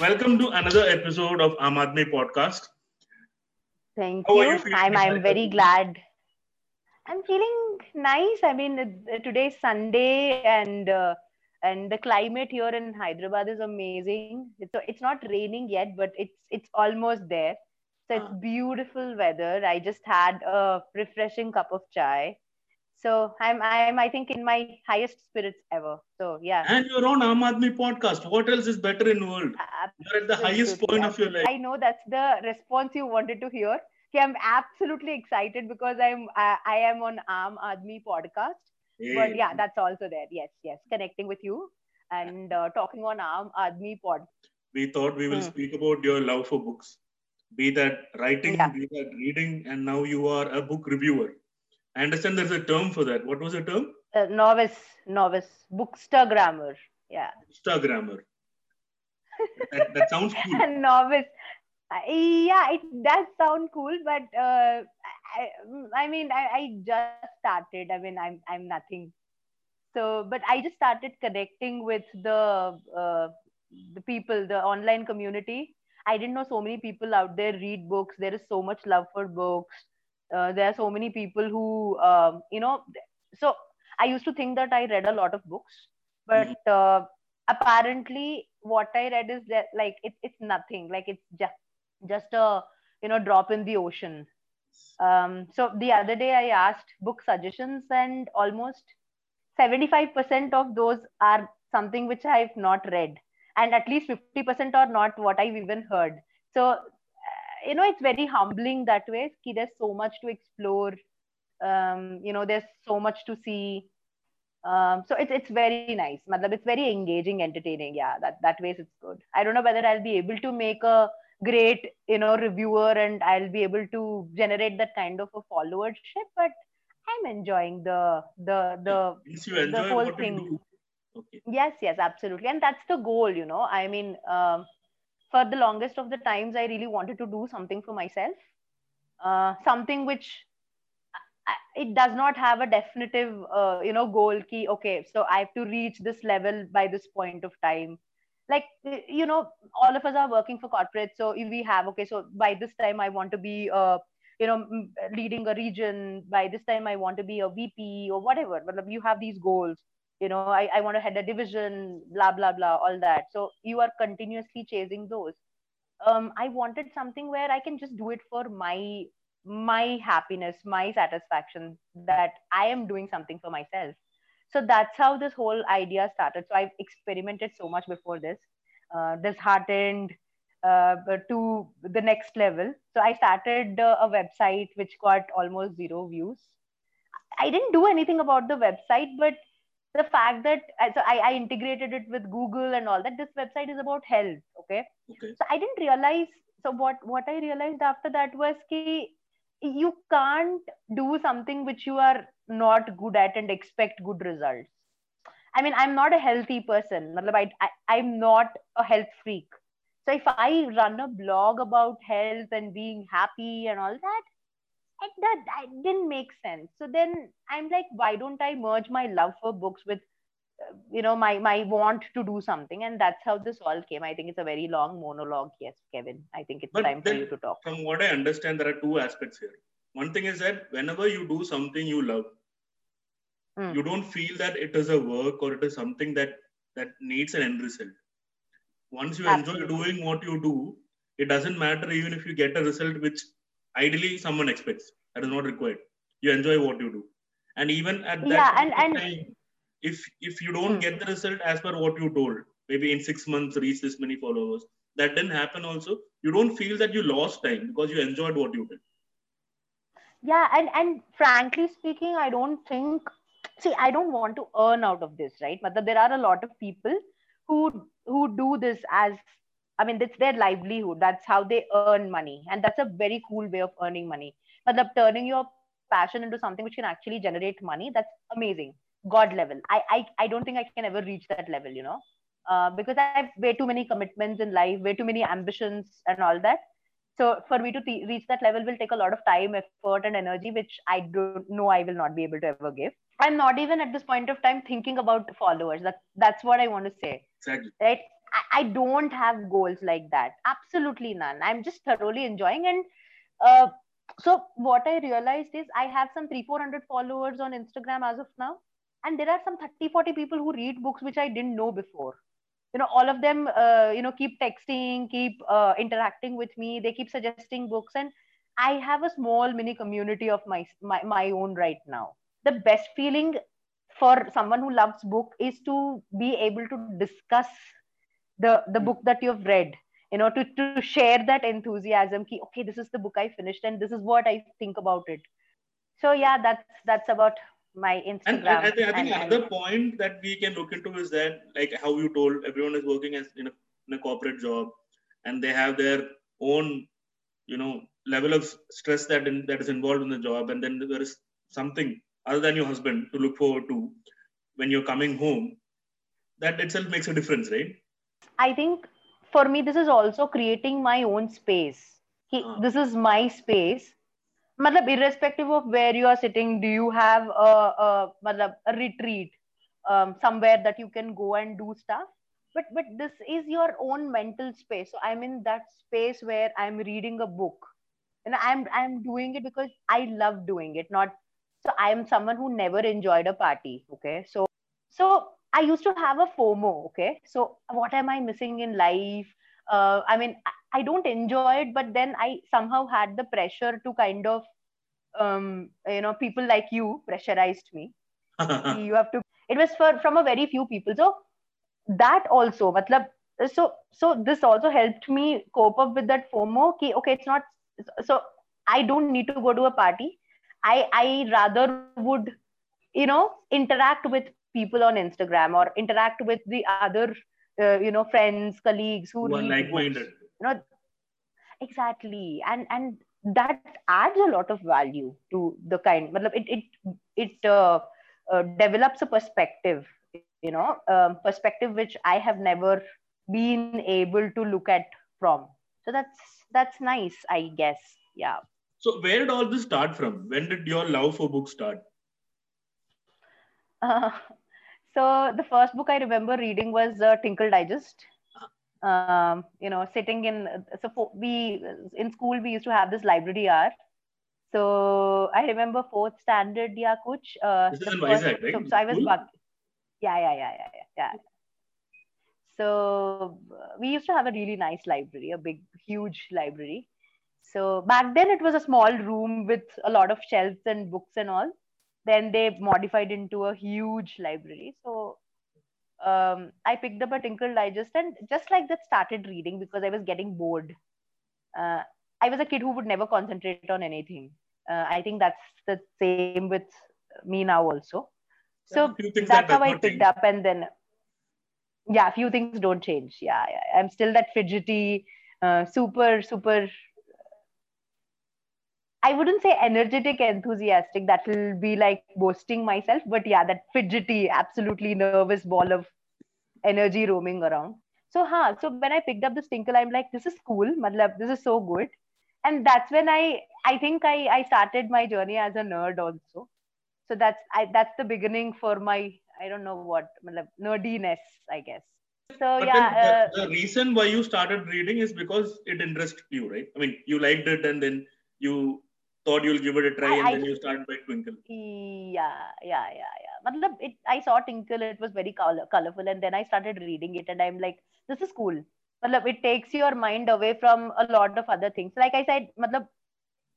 Welcome to another episode of Aam Aadmi podcast. Thank How you. you I'm I'm very glad. I'm feeling nice. I mean, today's Sunday and uh, and the climate here in Hyderabad is amazing. It's it's not raining yet, but it's it's almost there. So it's Ah. beautiful weather. I just had a refreshing cup of chai. So I'm I'm I think in my highest spirits ever. So yeah. And you're on Aam Aadmi podcast. What else is better in the world? You're at the highest Absolutely, point of your life. I know that's the response you wanted to hear. Okay, I'm absolutely excited because I'm I, I am on Aam Aadmi podcast. Hey, But yeah, that's also there. Yes, yes, connecting with you and uh, talking on Aam Aadmi pod. we thought we will Hmm. speak about your love for books, be that writing, Yeah. be that reading, and now you are a book reviewer. I understand there's a term for that. What was the term? Uh, novice, novice, bookstagrammer. Yeah, Instagrammer. that, that sounds cool. novice. Uh, yeah, it does sound cool, but uh, I, I mean, I, I just started. I mean, I'm I'm nothing. So, but I just started connecting with the uh, the people, the online community. I didn't know so many people out there read books. There is so much love for books. Uh, there are so many people who, um, you know. So I used to think that I read a lot of books, but uh, apparently, what I read is that like it, it's nothing. Like it's just just a you know drop in the ocean. Um, so the other day I asked book suggestions, and almost 75% of those are something which I've not read, and at least 50% are not what I've even heard. So, you know, it's very humbling that way. There's so much to explore. Um, you know, there's so much to see. Um, so it's it's very nice. Matlab, it's very engaging, entertaining. Yeah, that that way it's good. I don't know whether I'll be able to make a great, you know, reviewer and I'll be able to generate that kind of a followership, but I'm enjoying the the the enjoy whole thing. Okay. yes yes absolutely and that's the goal you know i mean um, for the longest of the times i really wanted to do something for myself. Uh, something which it does not have a definitive uh, you know goal key okay so i have to reach this level by this point of time. Like you know all of us are working for corporate so if we have okay so by this time i want to be uh, you know leading a region by this time i want to be a vp or whatever but you have these goals you know I, I want to head a division blah blah blah all that. So you are continuously chasing those. Um, i wanted something where i can just do it for my my happiness my satisfaction that i am doing something for myself. So that's how this whole idea started. So i've experimented so much before this uh, disheartened uh, to the next level. So i started uh, a website which got almost zero views. I didn't do anything about the website but the fact that uh, so I, I integrated it with google and all that this website is about health okay? Okay. so i didn't realize so what what i realized after that was ki you can't do something which you are not good at and expect good results. I mean i'm not a healthy person I, i'm not a health freak. So if i run a blog about health and being happy and all that it, that, that didn't make sense so then i'm like why don't i merge my love for books with uh, you know my my want to do something and that's how this all came i think it's a very long monologue yes kevin i think it's But time for you to talk From what I understand, there are two aspects here. One thing is that whenever you do something you love, Hmm. you don't feel that it is a work or it is something that that needs an end result. Once you enjoy doing what you do, it doesn't matter even if you get a result which ideally someone expects. That is not required. You enjoy what you do, and even at that Yeah, and- and- time, if if you don't get the result as per what you told, maybe in six months reach this many followers, that didn't happen. Also, you don't feel that you lost time because you enjoyed what you did. yeah and and frankly speaking i don't think see i don't want to earn out of this right but there are a lot of people who who do this as i mean it's their livelihood. That's how they earn money. And that's a very cool way of earning money. But the turning your passion into something which can actually generate money that's amazing. God level. I i, I don't think i can ever reach that level you know? Uh, because i have way too many commitments in life way too many ambitions and all that. So for me to reach that level will take a lot of time effort and energy which i don't know i will not be able to ever give. I'm not even at this point of time thinking about followers. That, that's what i want to say. Exactly. right I, I don't have goals like that. Absolutely none. I'm just thoroughly enjoying. And uh, so what I realized is I have some three, 400 followers on Instagram as of now. And there are some 30, 40 people who read books which I didn't know before. You know, all of them, uh, you know, keep texting, keep uh, interacting with me. They keep suggesting books. And I have a small mini community of my, my, my own right now. The best feeling for someone who loves book is to be able to discuss the the hmm. book that you've read you know to to share that enthusiasm ki, okay this is the book i finished and this is what i think about it. So yeah that's that's about my instagram and, and i think, I think another point that we can look into is that like how you told everyone is working as in a, in a corporate job and they have their own you know level of stress that in, that is involved in the job and then there is something other than your husband to look forward to when you're coming home that itself makes a difference right I think for me, this is also creating my own space. Ah. This is my space. Matlab, irrespective of where you are sitting, do you have a, a, matlab, a retreat um, somewhere that you can go and do stuff? But but this is your own mental space. So I'm in that space where I'm reading a book, and I'm I'm doing it because I love doing it. Not so I'm someone who never enjoyed a party. Okay, so so I used to have a FOMO. Okay. So what am I missing in life? Uh, I mean, I don't enjoy it, but then I somehow had the pressure to kind of, um, you know, people like you pressurized me. you have to, it was for, from a very few people. So that also, matlab, so, so this also helped me cope up with that FOMO. Ki, okay, it's not, so I don't need to go to a party. I, I rather would, you know, interact with people on Instagram or interact with the other, uh, you know, friends, colleagues who are like-minded. You know, exactly, and and that adds a lot of value to the kind. But it it it uh, uh, develops a perspective, you know, um, perspective which I have never been able to look at from. So that's that's nice, I guess. Yeah. So where did all this start from? When did your love for books start? Uh, so the first book I remember reading was uh, Tinkle Digest. Um, you know, sitting in so for, we in school we used to have this library hour. So I remember fourth standard, yeah, kuch. Uh, this is in Vizag, right? So, so I was yeah, yeah, yeah, yeah, yeah, yeah. So we used to have a really nice library, a big, huge library. So back then it was a small room with a lot of shelves and books and all then they modified into a huge library. So um, i picked up a tinkle digest and just like that started reading because i was getting bored. Uh, i was a kid who would never concentrate on anything. Uh, i think that's the same with me now also. So that's that how i picked up and then yeah a few things don't change. Yeah, yeah. i'm still that fidgety uh, super super I wouldn't say energetic, enthusiastic. That will be like boasting myself, but yeah, that fidgety, absolutely nervous ball of energy roaming around. So, huh, so when I picked up this tinkle, I'm like, this is cool. Madlab, this is so good. And that's when I, I think I, I started my journey as a nerd also. So that's, I, that's the beginning for my, I don't know what, madlab, nerdiness, I guess. So but yeah. The, uh, the reason why you started reading is because it interested you, right? I mean, you liked it and then you thought you'll give it a try I, and I, then you start by Twinkle. Yeah, yeah, yeah, yeah. It, I saw Tinkle, it was very color, colorful, and then I started reading it, and I'm like, this is cool. Matlab, it takes your mind away from a lot of other things. Like I said, matlab,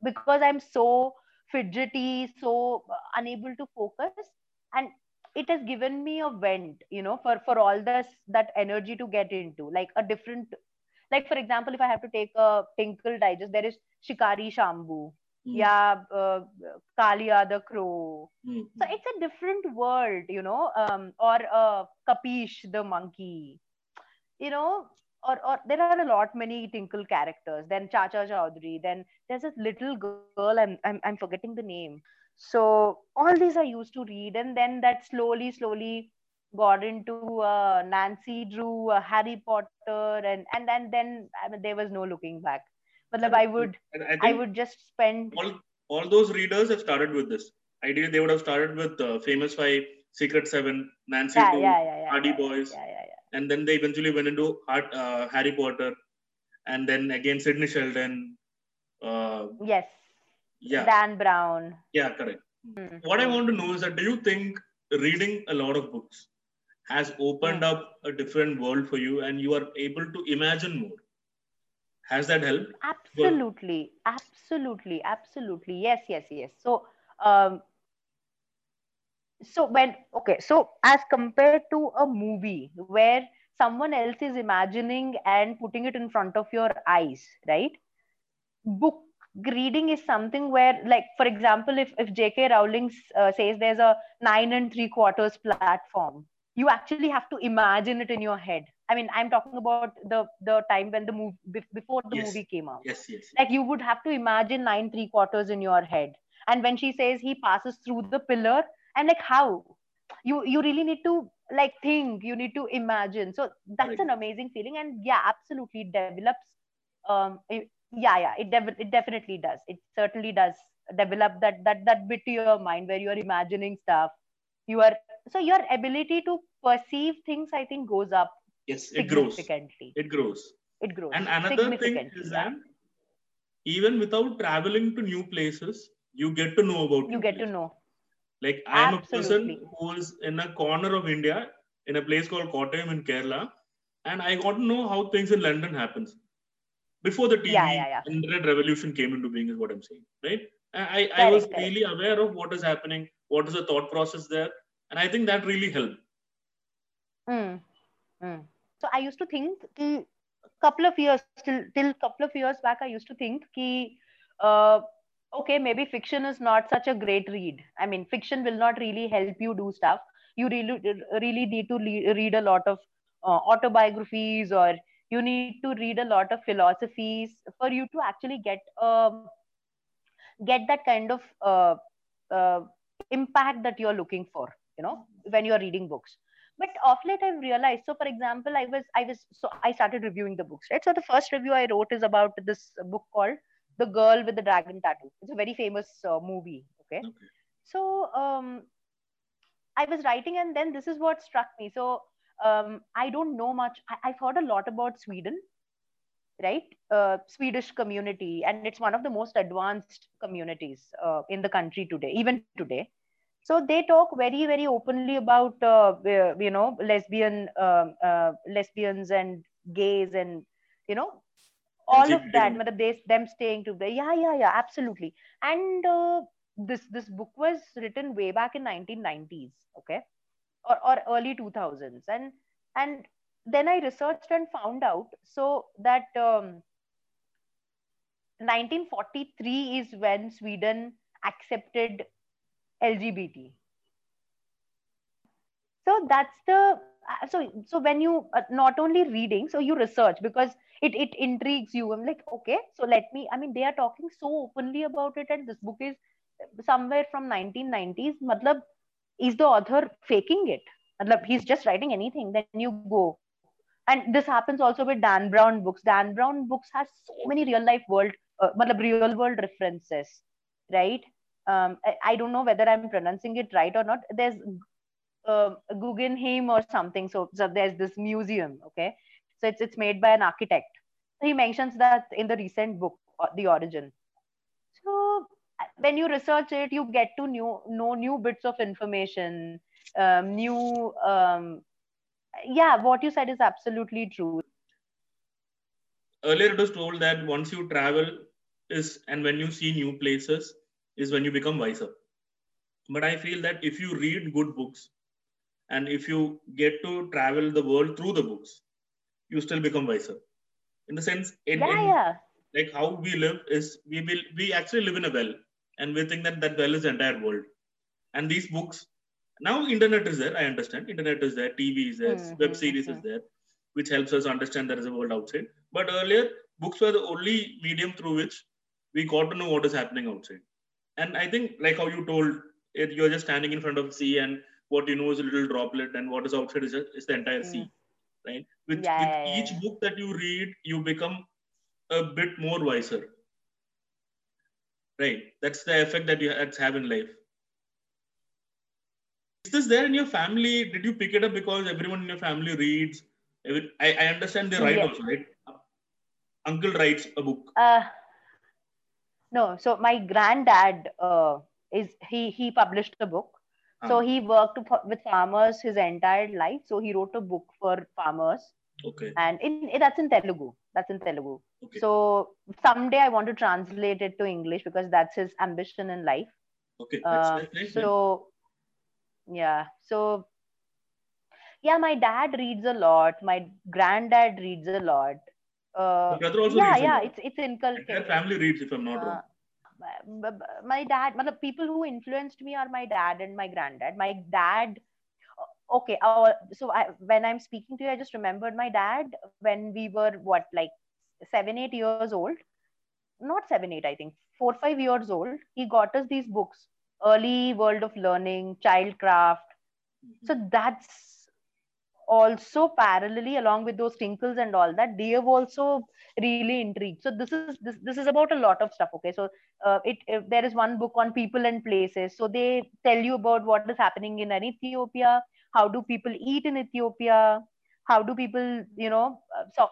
because I'm so fidgety, so unable to focus, and it has given me a vent, you know, for for all this that energy to get into, like a different. Like for example, if I have to take a Tinkle digest, there is Shikari Shambhu, mm. Yeah uh, kalia the crow mm. so it's a different world you know um, or uh, kapish the monkey. You know or, or there are a lot many tinkle characters. Then chacha chaudhary. Then there's a little girl I'm, I'm i'm forgetting the name. So all these i used to read. And then that slowly slowly got into uh, nancy drew uh, harry potter and and then then I mean, there was no looking back Matlab, I would I, I, would just spend all, all those readers have started with this. Ideally, they would have started with uh, Famous Five, Secret Seven, Nancy yeah, yeah, yeah, yeah, Hardy Boys. And then they eventually went into uh, Harry Potter, and then again Sidney Sheldon. Uh, yes. Yeah. Dan Brown. Yeah, correct. Mm-hmm. What I want to know is that do you think reading a lot of books has opened mm. up a different world for you and you are able to imagine more? Has that helped? Absolutely. Absolutely. Absolutely. Yes, yes, yes. So, um, so when okay so as compared to a movie where someone else is imagining and putting it in front of your eyes right book reading is something where like for example if, if jk rowling uh, says there's a nine and three quarters platform you actually have to imagine it in your head i mean i'm talking about the the time when the movie before the yes. movie came out. Yes, yes. Like you would have to imagine nine three quarters in your head. And when she says he passes through the pillar and like how? You you really need to like think. You need to imagine. So that's an amazing feeling. And yeah absolutely develops um it, yeah yeah it, de- it definitely does. It certainly does develop that that that bit to your mind where you are imagining stuff. You are so your ability to perceive things i think goes up yes it grows it grows it grows and another thing is that even without traveling to new places you get to know about you get places. to know like I am a person who is in a corner of India in a place called Kottayam in Kerala, and I got to know how things in London happens before the TV yeah, yeah, yeah. internet revolution came into being. Is what I'm saying, right? I, I was correct. really aware of what is happening, what is the thought process there, and I think that really helped. Mm. Mm. So I used to think a couple of years till till couple of years back, I used to think ki, uh, okay maybe fiction is not such a great read. I mean fiction will not really help you do stuff. You really really need to read a lot of uh, autobiographies or you need to read a lot of philosophies for you to actually get um, get that kind of uh, uh, impact that you're looking for you know when you're reading books but of late i've realized so for example i was i was so i started reviewing the books right? So the first review i wrote is about this book called the girl with the dragon tattoo. It's a very famous uh, movie okay? okay. So um i was writing and then this is what struck me. So um i don't know much. I, have heard a lot about sweden right? Uh, swedish community and it's one of the most advanced communities uh, in the country today even today so they talk very very openly about uh, you know lesbian um, uh, lesbians and gays and you know all of that. Matlab, they them staying together yeah yeah yeah absolutely. And uh, this this book was written way back in 1990s okay? Or, or early 2000s and and then i researched and found out so that um, 1943 is when sweden accepted lgbt so that's the uh, so so when you uh, not only reading so you research because it it intrigues you. I'm like okay so let me i mean they are talking so openly about it and this book is somewhere from 1990s matlab is the author faking it? Matlab he's just writing anything then you go. And this happens also with dan brown books. Dan brown books has so many real life world uh, real world references right um, I, I, don't know whether i'm pronouncing it right or not there's uh, Guggenheim or something. So, so there's this museum. Okay, so it's it's made by an architect. He mentions that in the recent book, uh, The Origin. So when you research it, you get to new know new bits of information, um, new. Um, yeah, what you said is absolutely true. Earlier, it was told that once you travel is and when you see new places is when you become wiser. But I feel that if you read good books, and if you get to travel the world through the books you still become wiser in the sense in, yeah, in yeah. like how we live is we will we actually live in a well and we think that that well is the entire world and these books now internet is there i understand internet is there tv is there mm-hmm, web series mm-hmm. is there which helps us understand there is a world outside but earlier books were the only medium through which we got to know what is happening outside and i think like how you told it, you're just standing in front of the sea and what you know is a little droplet and what is outside is, a, is the entire mm. sea right with, yeah, with yeah, each yeah. book that you read you become a bit more wiser right that's the effect that you have in life is this there in your family did you pick it up because everyone in your family reads I, I understand they write also, right? Uncle writes a book. Uh, no, so my granddad uh, is he he published a book. So Ah. he worked with farmers his entire life. So he wrote a book for farmers, Okay. and in, in that's in Telugu. That's in Telugu. Okay. So someday I want to translate it to English because that's his ambition in life. Okay. That's, Uh, nice. so yeah, so yeah, my dad reads a lot. My granddad reads a lot. Uh, yeah, yeah, lot. it's it's inculcated. family reads, if I'm not Uh, wrong. my dad, matlab, people who influenced me are my dad and my granddad. My dad, okay, uh, so I, when I'm speaking to you, I just remembered my dad when we were what, like seven, eight years old. Not seven, eight, I think, four, five years old. He got us these books Early World of Learning, Childcraft. So that's also parallelly along with those tinkles and all that they have also really intrigued. So this is this, this is about a lot of stuff okay? So uh, it, if there is one book on people and places. So they tell you about what is happening in ethiopia. How do people eat in ethiopia? How do people you know uh, so,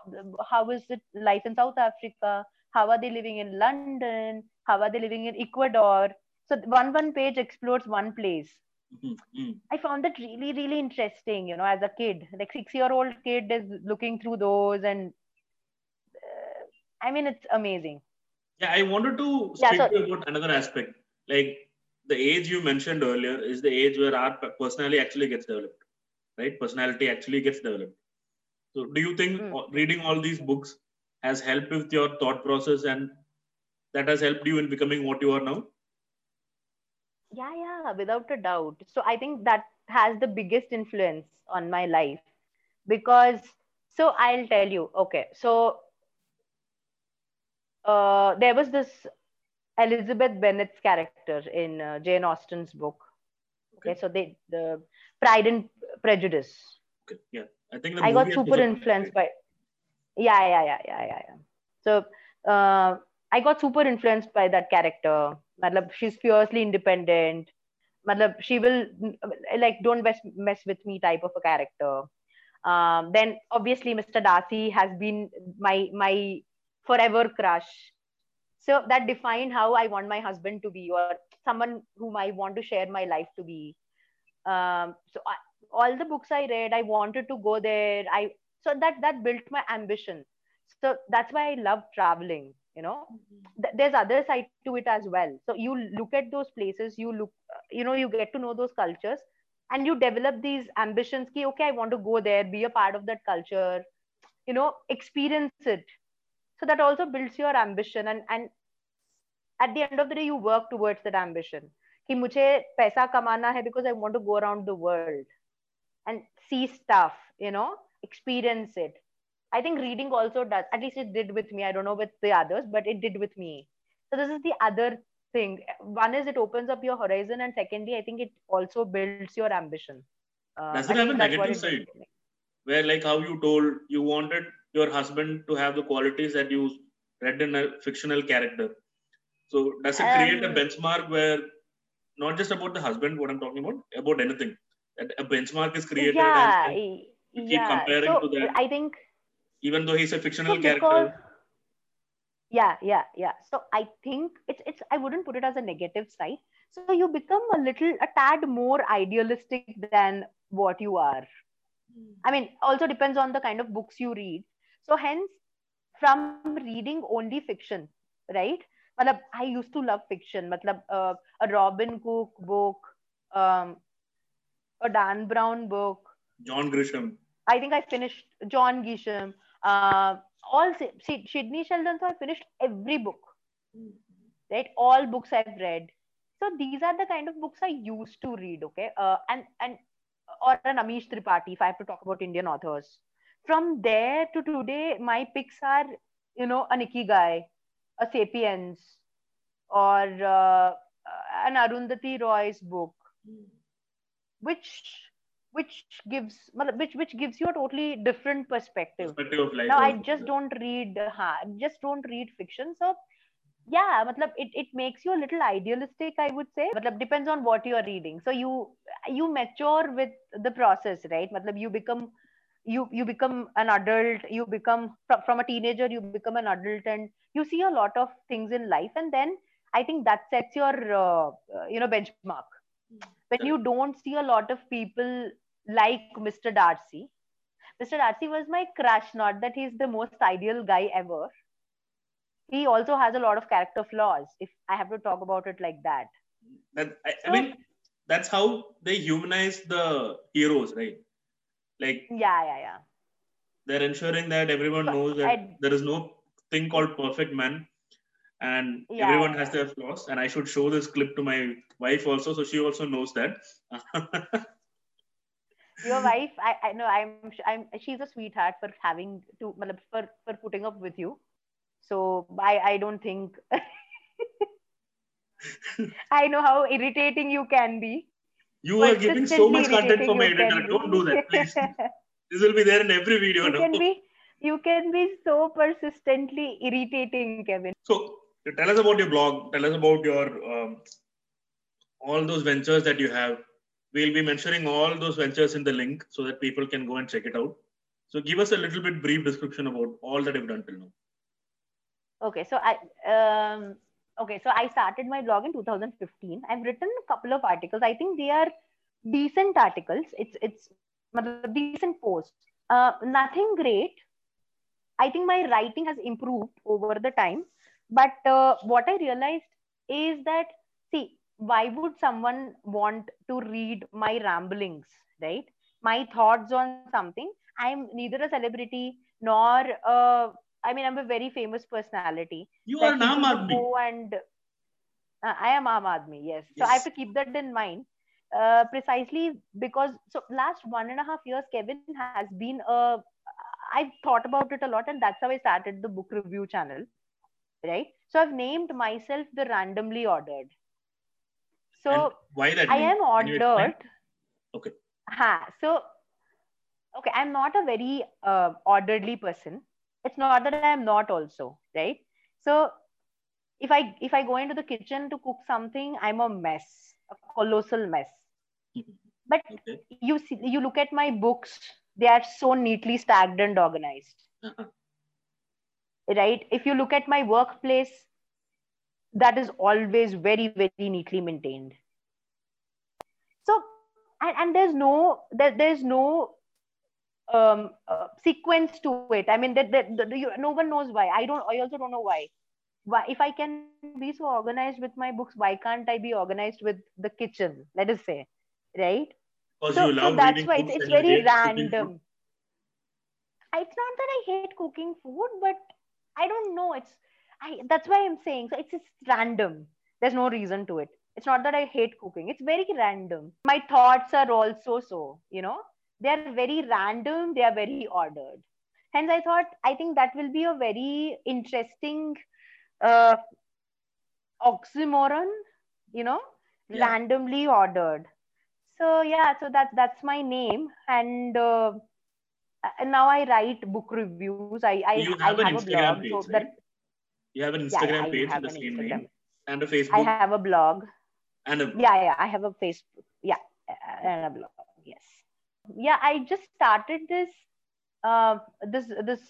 how is it life in south africa? How are they living in london? How are they living in ecuador? So one one page explores one place Mhm, mhm. I found that really, really interesting, you know, as a kid. Like six year old kid is looking through those and uh, I mean, it's amazing. Yeah, I wanted to Yeah, speak so- to you about another aspect. Like the age you mentioned earlier is the age where our personality actually gets developed, right? Personality actually gets developed. So, do you think Mm. reading all these books has helped with your thought process and that has helped you in becoming what you are now? Yeah, yeah, without a doubt. So I think that has the biggest influence on my life because, so I'll tell you, okay, so uh, there was this Elizabeth Bennet's character in uh, Jane Austen's book. Okay, Okay. so they, the Pride and Prejudice. Okay, yeah, I think I got super influenced by yeah yeah yeah yeah yeah yeah so uh, I got super influenced by that character Matlab, she's fiercely independent Matlab, she will like don't mess, mess with me type of a character um, then obviously Mr. Darcy has been my my forever crush so that defined how I want my husband to be or someone whom I want to share my life to be um, so all the books I read, I wanted to go there. I so that that built my ambition. So that's why I love traveling you know? Mm-hmm. there's other side to it as well. So you look at those places you look uh, you know you get to know those cultures and you develop these ambitions ki, okay i want to go there be a part of that culture you know experience it. So that also builds your ambition and and at the end of the day you work towards that ambition. Ki mujhe paisa kamana hai because i want to go around the world and see stuff you know experience it. I think reading also does. At least it did with me. I don't know with the others, but it did with me. So this is the other thing. One is it opens up your horizon, and secondly, I think it also builds your ambition. Uh, Does it have a negative side? where like how you told you wanted your husband to have the qualities that you read in a fictional character so does it create a Um, benchmark where not just about the husband what i'm talking about about anything that a benchmark is created Yeah, and y- you keep yeah. comparing So to that. I think even though he's a So fictional because character yeah, yeah, yeah. So I think it's it's I wouldn't put it as a negative side. So you become a little a tad more idealistic than what you are. I mean, also depends on the kind of books you read. So hence, from reading only fiction, right? Matlab, I used to love fiction. Matlab, uh, a Robin Cook book, um, a Dan Brown book. john grisham I think I finished John Grisham. Uh, all see, Sidney Sheldon. So I finished every book, right? All books I've read. So these are the kind of books I used to read. Okay, uh, and and or an Amish Tripathi. If I have to talk about Indian authors, from there to today, my picks are you know an Ikigai, a Sapiens, or uh, an Arundhati Roy's book which which gives matlab, which which gives you a totally different perspective. Perspective of life now i also. just don't read ha, just don't read fiction so yeah matlab, it, it makes you a little idealistic i would say. Matlab, depends on what you are reading. So you you mature with the process right? Matlab, you become you you become an adult you become from, from a teenager you become an adult and you see a lot of things in life and then i think that sets your uh, uh, you know benchmark. When you don't see a lot of people like mr darcy. Mr darcy was my crush not that he's the most ideal guy ever. He also has a lot of character flaws if i have to talk about it like that. That I, I mean that's how they humanize the heroes right? Like yeah yeah yeah. they're ensuring that everyone knows that I- there is no thing called perfect man and Yeah, everyone has their flaws and i should show this clip to my wife also so she also knows that your wife i i know i'm i'm she's a sweetheart for having to for for putting up with you. So i i don't think i know how irritating you can be. You are giving so much content for my editor. don't do that please. This will be there in every video you now. can be you can be so persistently irritating kevin. So tell us about your blog. Tell us about your um, all those ventures that you have we'll be mentioning all those ventures in the link so that people can go and check it out. So give us a little bit brief description about all that you've done till now. Okay so i um okay so i started my blog in 2015 i've written a couple of articles. I think they are decent articles. It's it's decent posts. Uh, nothing great. I think my writing has improved over the time. But uh, what i realized is that see why would someone want to read my ramblings right my thoughts on something i'm neither a celebrity nor uh, I mean, I'm a very famous personality. you are an Aam Aadmi. and uh, I am Aam Aadmi, yes. So I have to keep that in mind. Uh, precisely because so last one and a half years, Kevin has been a. I've thought about it a lot, and that's how I started the book review channel, right? So I've named myself the randomly ordered. So And why that I name? am Can you explain? ordered. Okay. Ha. So, okay, I'm not a very uh, orderly person. It's not that I'm not also, right? So, if I if I go into the kitchen to cook something, I'm a mess, a colossal mess. But okay you see, you look at my books; they are so neatly stacked and organized, Uh-huh. right? If you look at my workplace, that is always very very neatly maintained. So, and, and there's no there, there's no um uh, sequence to it. I mean that, that, that you, no one knows why. I don't i also don't know why. Why if i can be so organized with my books why can't i be organized with the kitchen? Let us say right? Because so, you so that's why it's, it's very hate cooking food. random it's not that i hate cooking food but i don't know. It's i that's why i'm saying so it's just random. There's no reason to it. It's not that i hate cooking. It's very random. My thoughts are also so you know? They are very random. They are very ordered. Hence i thought i think that will be a very interesting uh, oxymoron you know? Yeah. randomly ordered. So yeah so that that's my name. And uh, now i write book reviews. I i, you I have an have Instagram blog page, so right? that You have an Instagram yeah, I page with the same Instagram. name and a Facebook? I have a blog. And a yeah yeah i have a facebook. Yeah and a blog yes. Yeah i just started this uh this this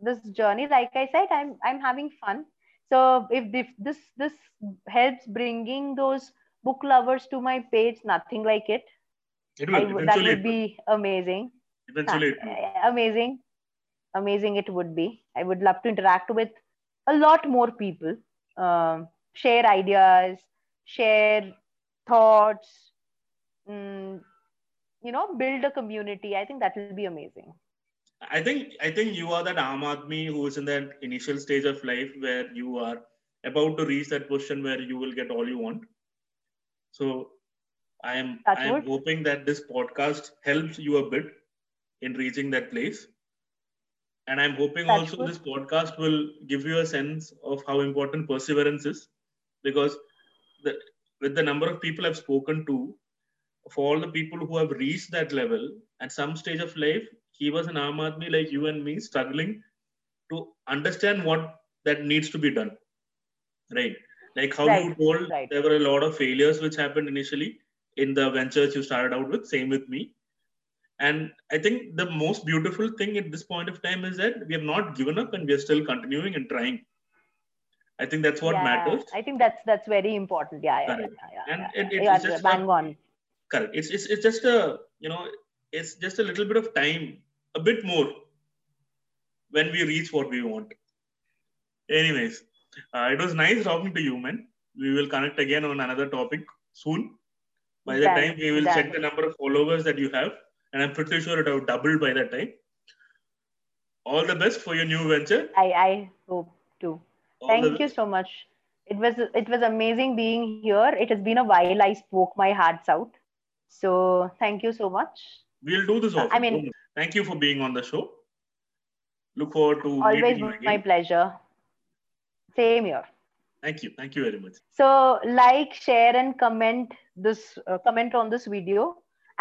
this journey. Like i said i'm i'm having fun. So if this this this helps bringing those book lovers to my page nothing like it. It will would that would be amazing. Eventually. Uh, amazing. Amazing it would be. I would love to interact with a lot more people um, share ideas share thoughts mm, you know build a community i think that will be amazing I think I think you are that Aam Aadmi who is in that initial stage of life where you are about to reach that position where you will get all you want. So I am I am hoping that this podcast helps you a bit in reaching that place. And I'm hoping Touch also wood. this podcast will give you a sense of how important perseverance is, because the, with the number of people I've spoken to, for all the people who have reached that level at some stage of life, he was an Aam Aadmi like you and me, struggling to understand what that needs to be done. Right? Like how you told, right. there were a lot of failures which happened initially in the ventures you started out with. Same with me. And I think the most beautiful thing at this point of time is that we have not given up and we are still continuing and trying. I think that's what yeah, matters. I think that's that's very important. Yeah, yeah, Correct. yeah, yeah, And yeah, it- yeah. it's just bang like- on. Correct. It's, it's it's just a you know it's just a little bit of time, a bit more, when we reach what we want. Anyways, uh, it was nice talking to you, man. We will connect again on another topic soon. By Done, time, we will done. check the number of followers that you have, and I'm pretty sure it will have doubled by that time. All the best for your new venture. I I hope to. All Thank you so much. It was it was amazing being here. It has been a while. I spoke my hearts out. So thank you so much. We'll do this I mean- thank you for being on the show. Look forward to Always meeting you my pleasure. Same here. Thank you. Thank you very much. So like, share, and comment this uh, comment on this video,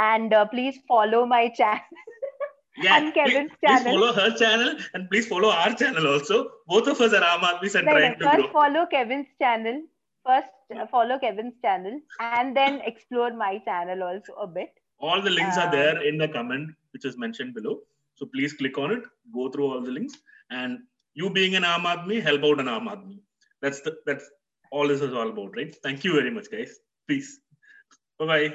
and uh, please follow my channel. Yeah, And Kevin's please, please channel. follow her channel and please follow our channel also. Both of us are Aam Aadmis and No, no, to first grow. follow Kevin's channel. First uh, follow Kevin's channel, and then explore my channel also a bit. All the links are Uh, there in the comment, which is mentioned below. So please click on it, go through all the links, and you being an Aam Aadmi, help out an Aam Aadmi. That's the that's all this is all about, right? Thank you very much, guys. Peace. Bye bye.